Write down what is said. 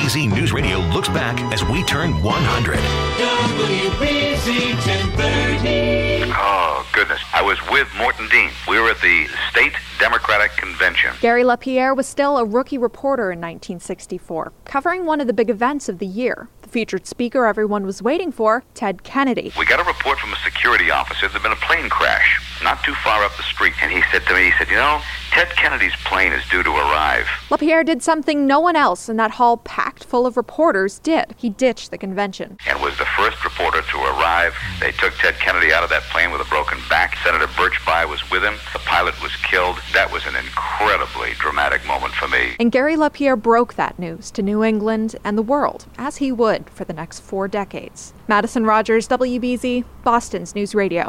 WBZ News Radio looks back as we turn 100. WBZ 1030. Oh, goodness. I was with Morton Dean. We were at the State Democratic Convention. Gary LaPierre was still a rookie reporter in 1964, covering one of the big events of the year. The featured speaker everyone was waiting for, Ted Kennedy. We got a report from a security officer. There'd been a plane crash not too far up the street. And he said to me, he said, you know, Ted Kennedy's plane is due to arrive. LaPierre did something no one else in that hall packed full of reporters did. He ditched the convention. And was the first reporter to arrive. They took Ted Kennedy out of that plane with a broken back. Senator Birch Bayh was with him. The pilot was killed. That was an incredibly dramatic moment for me. And Gary LaPierre broke that news to New England and the world, as he would for the next four decades. Madison Rogers, WBZ, Boston's News Radio.